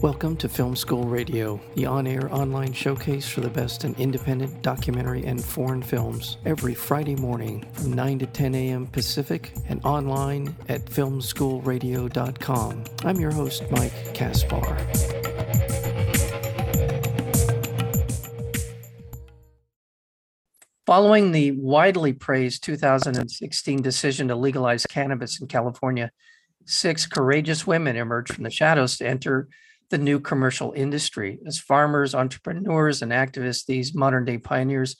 Welcome to Film School Radio, the on air online showcase for the best in independent documentary and foreign films, every Friday morning from 9 to 10 a.m. Pacific and online at filmschoolradio.com. I'm your host, Mike Kaspar. Following the widely praised 2016 decision to legalize cannabis in California, six courageous women emerged from the shadows to enter the new commercial industry. As farmers, entrepreneurs, and activists, these modern day pioneers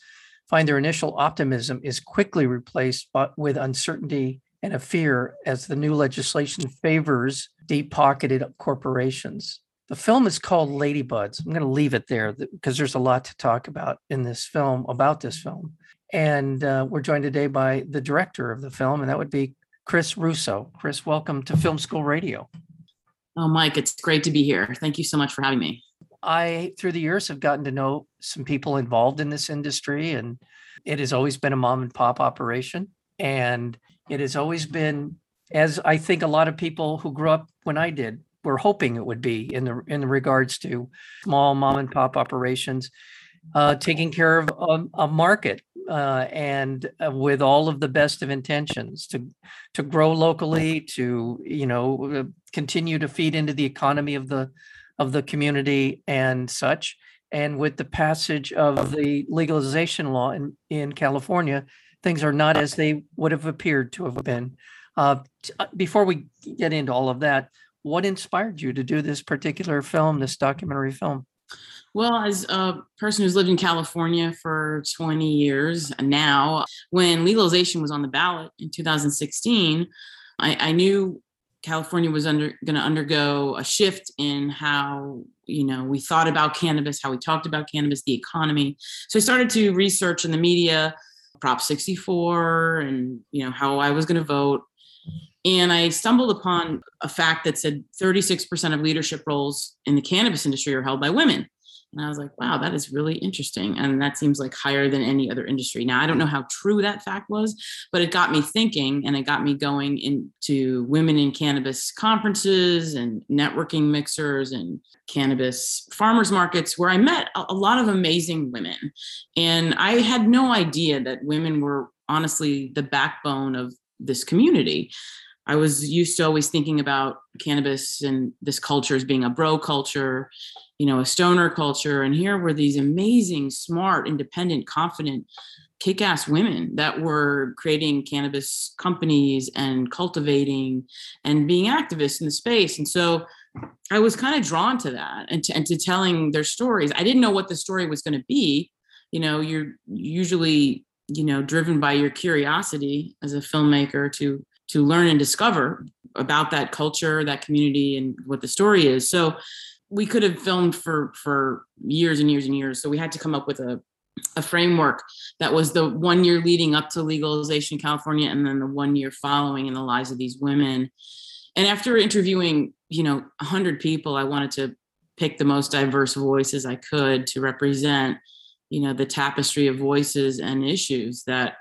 find their initial optimism is quickly replaced with uncertainty and a fear as the new legislation favors deep pocketed corporations. The film is called Ladybuds. I'm going to leave it there because there's a lot to talk about in this film, about this film. And uh, we're joined today by the director of the film, and that would be Chris Russo. Chris, welcome to Film School Radio. Oh, Mike, it's great to be here. Thank you so much for having me. I, through the years, have gotten to know some people involved in this industry, and it has always been a mom and pop operation. And it has always been, as I think a lot of people who grew up when I did were hoping it would be in the in the regards to small mom and pop operations, uh, taking care of a, a market uh, and uh, with all of the best of intentions to to grow locally, to you know uh, continue to feed into the economy of the of the community and such. And with the passage of the legalization law in in California, things are not as they would have appeared to have been. Uh, uh before we get into all of that, what inspired you to do this particular film, this documentary film? Well, as a person who's lived in California for 20 years now, when legalization was on the ballot in 2016, I, I knew California was under going to undergo a shift in how you know we thought about cannabis, how we talked about cannabis, the economy. So I started to research in the media, Prop 64, and you know how I was going to vote. And I stumbled upon a fact that said 36% of leadership roles in the cannabis industry are held by women. And I was like, wow, that is really interesting. And that seems like higher than any other industry. Now, I don't know how true that fact was, but it got me thinking and it got me going into women in cannabis conferences and networking mixers and cannabis farmers markets where I met a lot of amazing women. And I had no idea that women were honestly the backbone of this community. I was used to always thinking about cannabis and this culture as being a bro culture you know, a stoner culture. And here were these amazing, smart, independent, confident, kick ass women that were creating cannabis companies and cultivating and being activists in the space. And so I was kind of drawn to that and to, and to telling their stories. I didn't know what the story was going to be. You know, you're usually, you know, driven by your curiosity as a filmmaker to to learn and discover about that culture, that community, and what the story is. So we could have filmed for for years and years and years so we had to come up with a a framework that was the one year leading up to legalization in California and then the one year following in the lives of these women. And after interviewing, you know, 100 people, I wanted to pick the most diverse voices I could to represent, you know, the tapestry of voices and issues that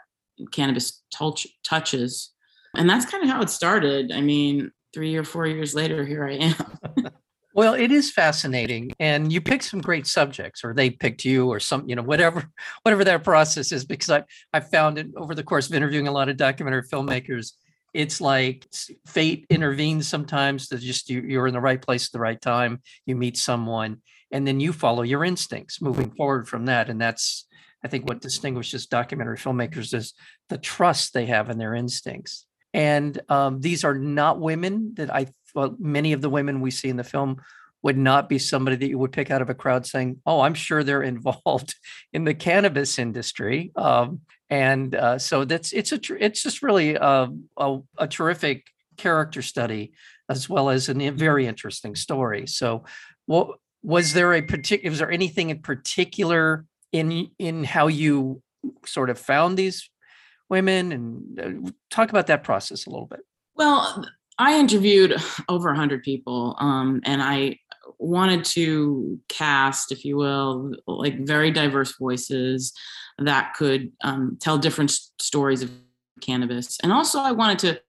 cannabis touch, touches. And that's kind of how it started. I mean, three or four years later, here I am. Well, it is fascinating, and you picked some great subjects, or they picked you, or some, you know, whatever, whatever that process is. Because I, I found it over the course of interviewing a lot of documentary filmmakers, it's like fate intervenes sometimes. To just you, you're in the right place at the right time. You meet someone, and then you follow your instincts, moving forward from that. And that's, I think, what distinguishes documentary filmmakers is the trust they have in their instincts. And um, these are not women that I well, many of the women we see in the film would not be somebody that you would pick out of a crowd saying, "Oh, I'm sure they're involved in the cannabis industry." Um, and uh, so that's it's a it's just really a, a, a, terrific character study as well as a mm-hmm. very interesting story. So, what was there a particular? Was there anything in particular in in how you sort of found these women and uh, talk about that process a little bit? Well, I interviewed over 100 people, um, and I wanted to cast, if you will, like very diverse voices that could um, tell different stories of cannabis. And also, I wanted to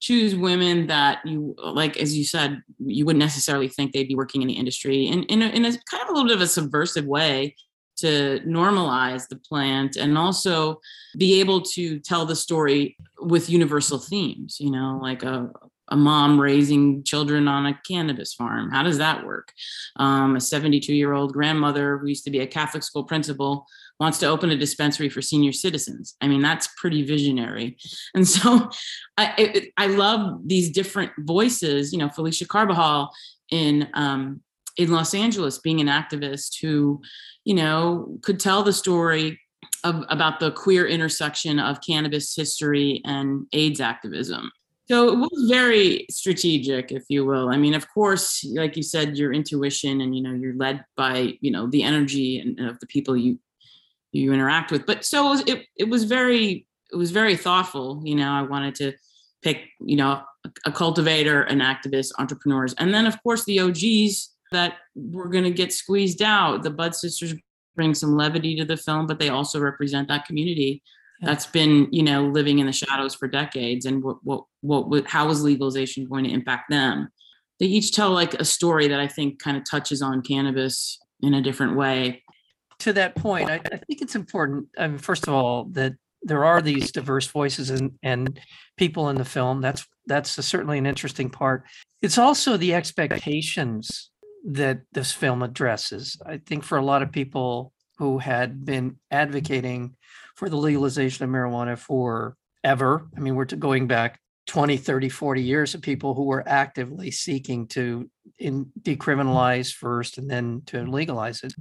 choose women that you like, as you said, you wouldn't necessarily think they'd be working in the industry, and in a, in a kind of a little bit of a subversive way to normalize the plant and also be able to tell the story with universal themes. You know, like a a mom raising children on a cannabis farm. How does that work? Um, a 72 year old grandmother who used to be a Catholic school principal wants to open a dispensary for senior citizens. I mean, that's pretty visionary. And so I, it, I love these different voices, you know, Felicia Carbajal in, um, in Los Angeles being an activist who, you know, could tell the story of, about the queer intersection of cannabis history and AIDS activism. So it was very strategic, if you will. I mean, of course, like you said, your intuition and you know you're led by you know the energy and of the people you you interact with. But so it was, it, it was very it was very thoughtful. You know, I wanted to pick you know a, a cultivator, an activist, entrepreneurs, and then of course the OGs that we're going to get squeezed out. The Bud sisters bring some levity to the film, but they also represent that community that's been you know living in the shadows for decades and what what what how is legalization going to impact them? They each tell like a story that i think kind of touches on cannabis in a different way. To that point i, I think it's important I mean, first of all that there are these diverse voices and and people in the film. That's that's a, certainly an interesting part. It's also the expectations that this film addresses i think for a lot of people who had been advocating for the legalization of marijuana for ever. I mean, we're going back 20, 30, 40 years of people who were actively seeking to in, decriminalize first and then to legalize it.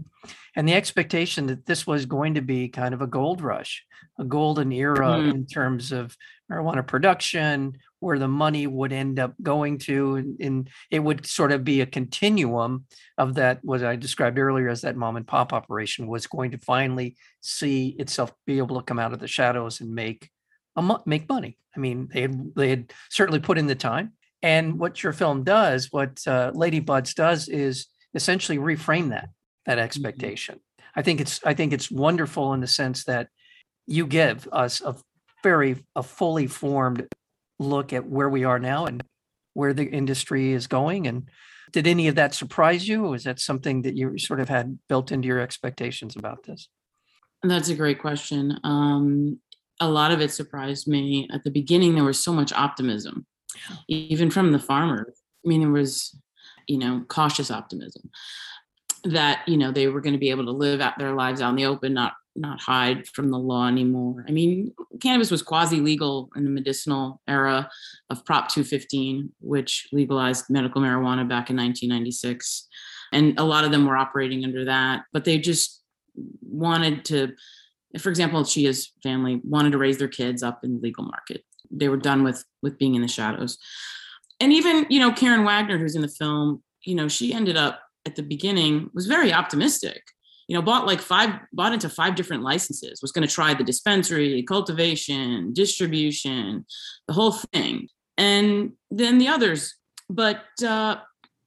And the expectation that this was going to be kind of a gold rush, a golden era mm. in terms of marijuana production, where the money would end up going to. And, and, it would sort of be a continuum of that, what I described earlier as that mom and pop operation was going to finally see itself be able to come out of the shadows and make a, make money. I mean, they had, they had certainly put in the time. And what your film does, what uh, Lady Buds does, is essentially reframe that that mm-hmm. expectation. Mm-hmm. I think it's I think it's wonderful in the sense that you give us a very a fully formed look at where we are now and where the industry is going. And did any of that surprise you, or was that something that you sort of had built into your expectations about this? That's a great question. Um, a lot of it surprised me. At the beginning, there was so much optimism, even from the farmers. I mean, there was, you know, cautious optimism that you know they were going to be able to live out their lives out in the open, not not hide from the law anymore. I mean, cannabis was quasi legal in the medicinal era of Prop 215, which legalized medical marijuana back in 1996. And a lot of them were operating under that, but they just wanted to for example, Chia's family wanted to raise their kids up in the legal market. They were done with with being in the shadows. And even, you know, Karen Wagner, who's in the film, you know, she ended up at the beginning was very optimistic. You know, bought like five, bought into five different licenses, was going to try the dispensary, cultivation, distribution, the whole thing. And then the others. But uh,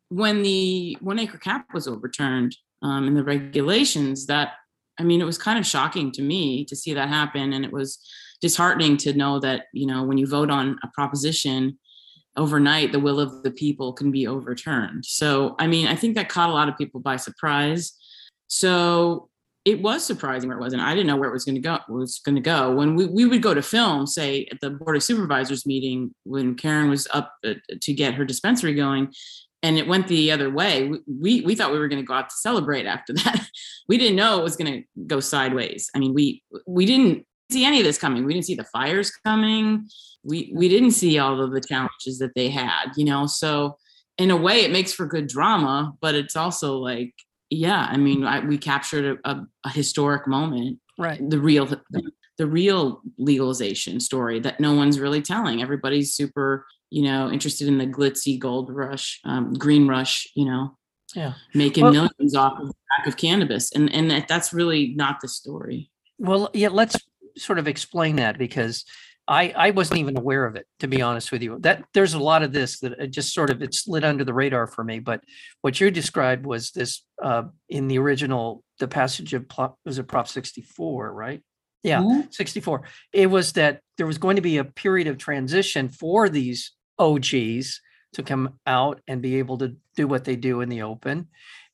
when the one acre cap was overturned um, in the regulations, that I mean, it was kind of shocking to me to see that happen. And it was disheartening to know that, you know, when you vote on a proposition overnight, the will of the people can be overturned. So, I mean, I think that caught a lot of people by surprise. So it was surprising where it was. And I didn't know where it was going to go, was going to go. When we, we would go to film, say at the board of supervisors meeting, when Karen was up uh, to get her dispensary going, and it went the other way. We, we, we thought we were going to go out to celebrate after that. we didn't know it was going to go sideways. I mean, we we didn't see any of this coming. We didn't see the fires coming. We we didn't see all of the challenges that they had, you know. So in a way, it makes for good drama, but it's also like, yeah, I mean, I, we captured a, a, a, historic moment, right? The real the, the real legalization story that no one's really telling. Everybody's super you know, interested in the glitzy gold rush, um, green rush, you know, yeah, making well, millions off of back of cannabis, and and that's really not the story. Well, yeah, let's sort of explain that because I I wasn't even aware of it to be honest with you. That there's a lot of this that just sort of it slid under the radar for me. But what you described was this uh, in the original the passage of was it Prop 64, right? Yeah, mm-hmm. 64. It was that there was going to be a period of transition for these OGs to come out and be able to do what they do in the open.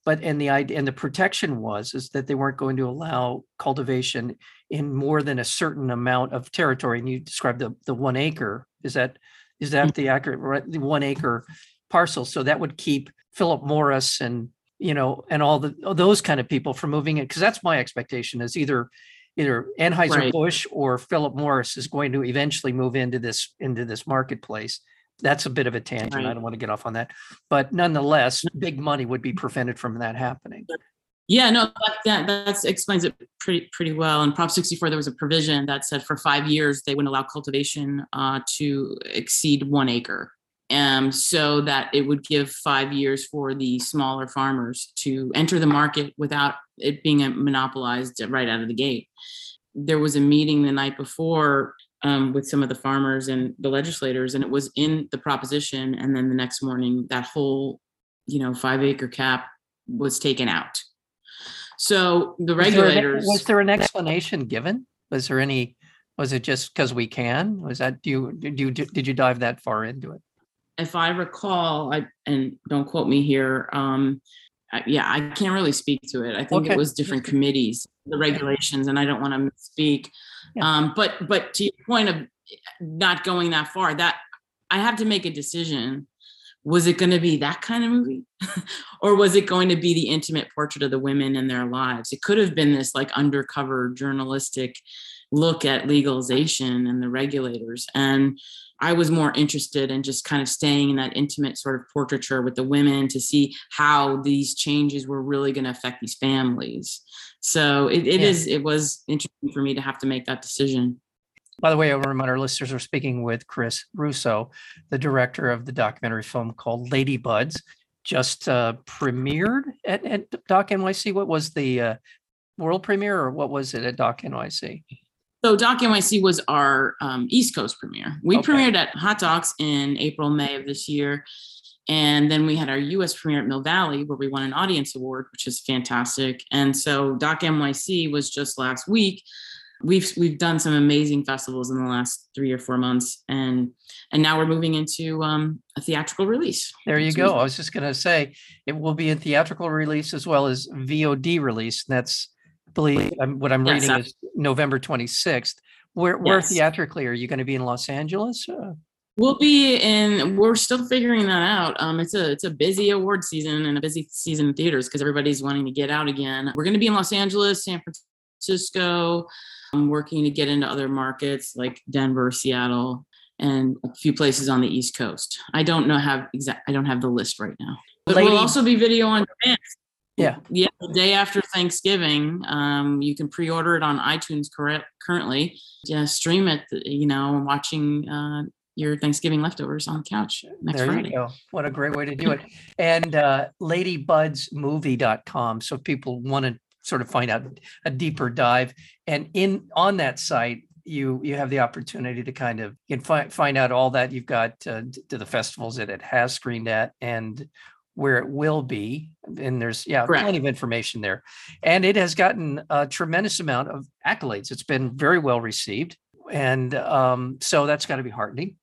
But and the idea and the protection was is that they weren't going to allow cultivation in more than a certain amount of territory. And you described the the one acre. Is that is that mm. the accurate right? The one acre parcel. So that would keep Philip Morris and you know and all the those kind of people from moving it because that's my expectation is either either Anheuser Busch or Philip Morris is going to eventually move into this into this marketplace. That's a bit of a tangent. I don't want to get off on that, but nonetheless, big money would be prevented from that happening. Yeah, no, that, that explains it pretty pretty well. In Prop 64, there was a provision that said for five years they wouldn't allow cultivation uh, to exceed one acre, um, so that it would give five years for the smaller farmers to enter the market without it being monopolized right out of the gate. There was a meeting the night before um, with some of the farmers and the legislators, and it was in the proposition. And then the next morning, that whole, you know, five acre cap was taken out. So the Was there regulators, Was there an explanation given? Was there any, was it just because we can? Was that, do you, did you, did you dive that far into it? if I recall, I and don't quote me here. Um, yeah, I can't really speak to it. I think Okay. it was different committees, the regulations, and I don't want to misspeak. Yeah. Um, but but to your point of not going that far, that I have to make a decision. Was it going to be that kind of movie, or was it going to be the intimate portrait of the women and their lives? It could have been this like undercover journalistic look at legalization and the regulators. And I was more interested in just kind of staying in that intimate sort of portraiture with the women to see how these changes were really going to affect these families. So it, it Yeah. is it was interesting for me to have to make that decision. By the way, I remind our listeners, we're speaking with Chris Russo, the director of the documentary film called Lady Buds, just uh, premiered at, at Doc NYC. What was the uh, world premiere or what was it at Doc NYC? So Doc NYC was our um, East Coast premiere. We Okay. premiered at Hot Docs in April, May of this year. And then we had our US premiere at Mill Valley where we won an audience award, which is fantastic. And so Doc NYC was just last week. We've we've done some amazing festivals in the last three or four months, and and now we're moving into um, a theatrical release. There you So go. I was just going to say it will be a theatrical release as well as VOD release. That's, believe, I'm, what I'm Yes, reading is November 26th. Where, where Yes. theatrically are you going to be in Los Angeles? Uh, We'll be in. We're still figuring that out. Um, it's a it's a busy award season and a busy season in theaters because everybody's wanting to get out again. We're going to be in Los Angeles, San Francisco. I'm working to get into other markets like Denver, Seattle, and a few places on the East Coast. I don't know have exact. I don't have the list right now. But Lady- we'll also be video on demand. Yeah. Yeah. The day after Thanksgiving, um, you can pre-order it on iTunes correct currently. Yeah, stream it. You know, watching uh, your Thanksgiving leftovers on the couch next There Friday. you go. What a great way to do it. And uh, ladybudsmovie.com. So if people want to sort of find out a deeper dive. And in on that site, you you have the opportunity to kind of you can find find out all that you've got uh, to the festivals that it has screened at and where it will be. And there's yeah, Correct. plenty of information there. And it has gotten a tremendous amount of accolades. It's been very well received. And um, so that's got to be heartening.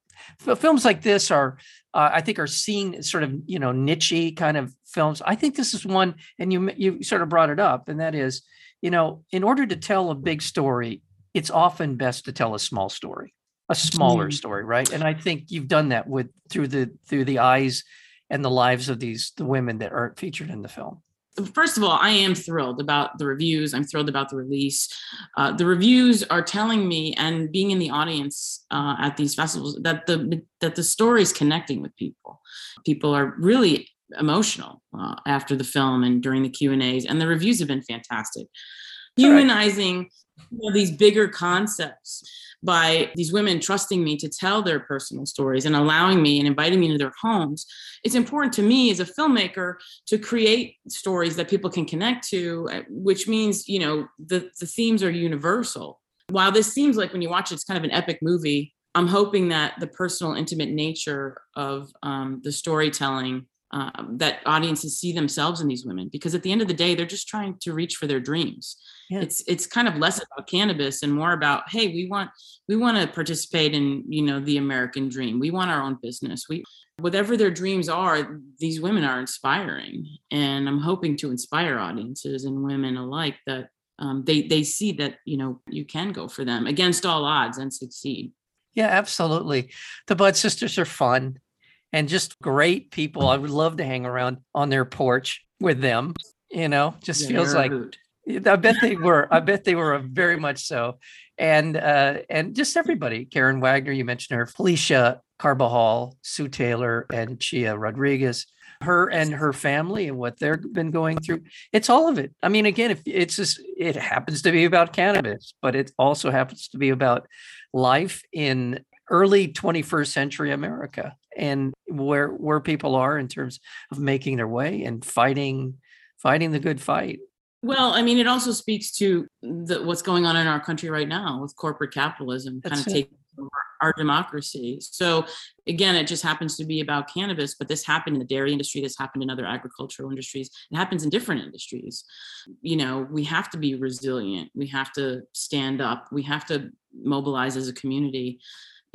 F- films like this are uh, I think are seen sort of you know nichey kind of films. I think this is one, and you you sort of brought it up, and that is, you know, in order to tell a big story, it's often best to tell a small story, a smaller Mm. story, right? And I think you've done that with through the through the eyes and the lives of these the women that aren't featured in the film. First of all, I am thrilled about the reviews. I'm thrilled about the release. Uh, the reviews are telling me, and being in the audience uh, at these festivals, that the that the story is connecting with people. People are really emotional uh, after the film and during the Q and A's, and the reviews have been fantastic, All right. You know, these bigger concepts by these women trusting me to tell their personal stories and allowing me and inviting me into their homes. It's important to me as a filmmaker to create stories that people can connect to, uh, which means, you know, the, the themes are universal. While this seems like when you watch it, it's kind of an epic movie, I'm hoping that the personal, intimate nature of um, the storytelling um, that audiences see themselves in these women because at the end of the day they're just trying to reach for their dreams. Yeah. it's it's kind of less about cannabis and more about hey we want we want to participate in you know the american dream. We want our own business. We whatever their dreams are these women are inspiring. And i'm hoping to inspire audiences and women alike that um, they they see that you know you can go for them against all odds and succeed. Yeah absolutely. The bud sisters are fun and just great people. I would love to hang around on their porch with them. You know, just yeah, feels like I bet they were. I bet they were very much so. And uh, and just everybody. Karen Wagner, you mentioned her, Felicia Carbajal, Sue Taylor, and Chia Rodriguez. Her and her family and what they've been going through. It's all of it. I mean, again, if it's just it happens to be about cannabis, but it also happens to be about life in early 21st century America and where where people are in terms of making their way and fighting fighting the good fight. Well, I mean, it also speaks to the, what's going on in our country right now with corporate capitalism That's kind of taking over our democracy. So again, it just happens to be about cannabis, but this happened in the dairy industry. This happened in other agricultural industries. It happens in different industries. You know, we have to be resilient. We have to stand up. We have to mobilize as a community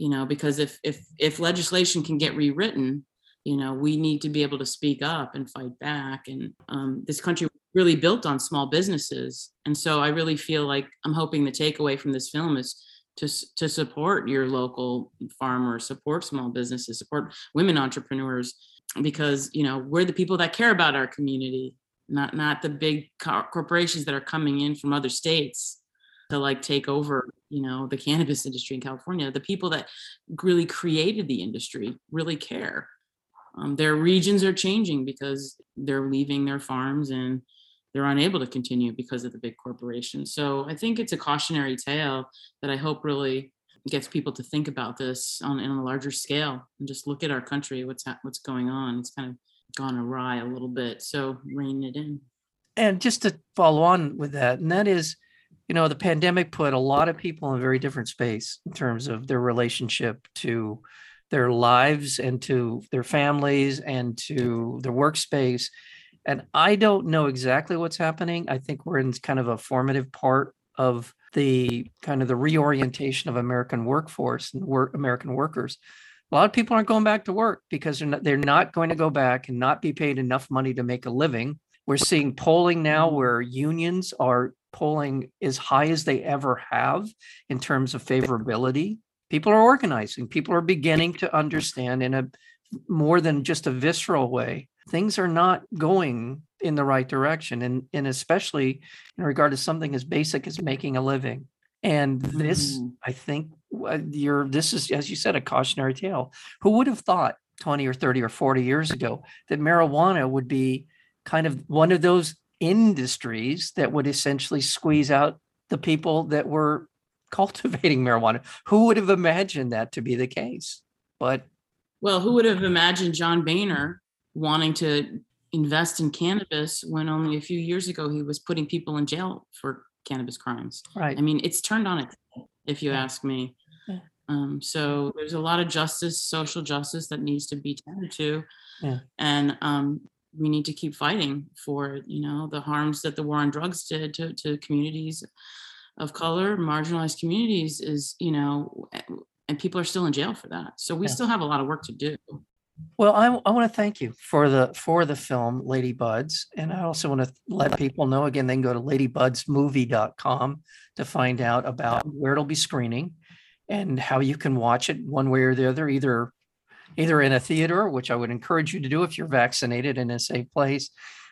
you know because if if if legislation can get rewritten you know we need to be able to speak up and fight back. And um, this country really built on small businesses. And so i really feel like i'm hoping the takeaway from this film is to, to support your local farmers support small businesses support women entrepreneurs because you know we're the people that care about our community not not the big corporations that are coming in from other states to like take over you know the cannabis industry in california the people that really created the industry really care. Um, their regions are changing because they're leaving their farms and they're unable to continue because of the big corporations. So i think it's a cautionary tale that i hope really gets people to think about this on, on a larger scale and just look at our country what's ha- what's going on. It's kind of gone awry a little bit so rein it in. And just to follow on with that and that is you know, the pandemic put a lot of people in a very different space in terms of their relationship to their lives and to their families and to their workspace. And I don't know exactly what's happening. I think we're in kind of a formative part of the kind of the reorientation of American workforce and work American workers. A lot of people aren't going back to work because they're not, they're not going to go back and not be paid enough money to make a living. We're seeing polling now mm-hmm. where unions are polling as high as they ever have in terms of favorability. People are organizing, people are beginning to understand in a more than just a visceral way. Things are not going in the right direction, and, and especially in regard to something as basic as making a living. And this, mm. I think, you're this is, as you said, a cautionary tale. Who would have thought 20 or 30 or 40 years ago that marijuana would be kind of one of those industries that would essentially squeeze out the people that were cultivating marijuana. Who would have imagined that to be the case? But well, who would have imagined John Boehner wanting to invest in cannabis when only a few years ago he was putting people in jail for cannabis crimes? Right. I mean, it's turned on its if you ask me. Yeah. Um, so there's a lot of justice, social justice that needs to be tended to. Yeah. And um, we need to keep fighting for you know the harms that the war on drugs did to, to communities of color marginalized communities is you know and people are still in jail for that so we yeah. still have a lot of work to do well I, I want to thank you for the for the film lady buds and i also want to let people know again they can go to ladybudsmovie.com to find out about where it'll be screening and how you can watch it one way or the other either either in a theater, which I would encourage you to do if you're vaccinated in a safe place,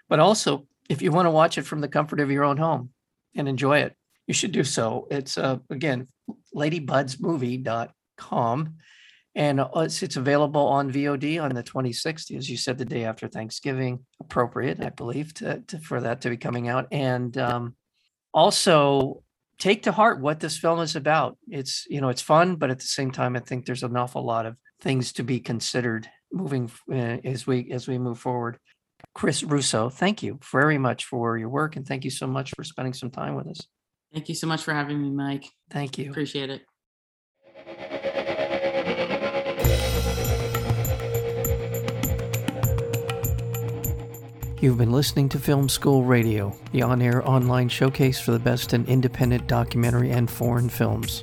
but also if you want to watch it from the comfort of your own home and enjoy it, you should do so. It's uh, again, ladybudsmovie.com. And uh, it's, it's available on VOD on the 26th, as you said, the day after Thanksgiving, appropriate, I believe, to, to for that to be coming out. And um, also take to heart what this film is about. It's, you know, it's fun, but at the same time, I think there's an awful lot of things to be considered moving uh, as we as we move forward. Chris Russo, thank you very much for your work and thank you so much for spending some time with us. Thank you so much for having me, Mike. Thank you. Appreciate it. You've been listening to Film School Radio, the on air online showcase for the best in independent documentary and foreign films.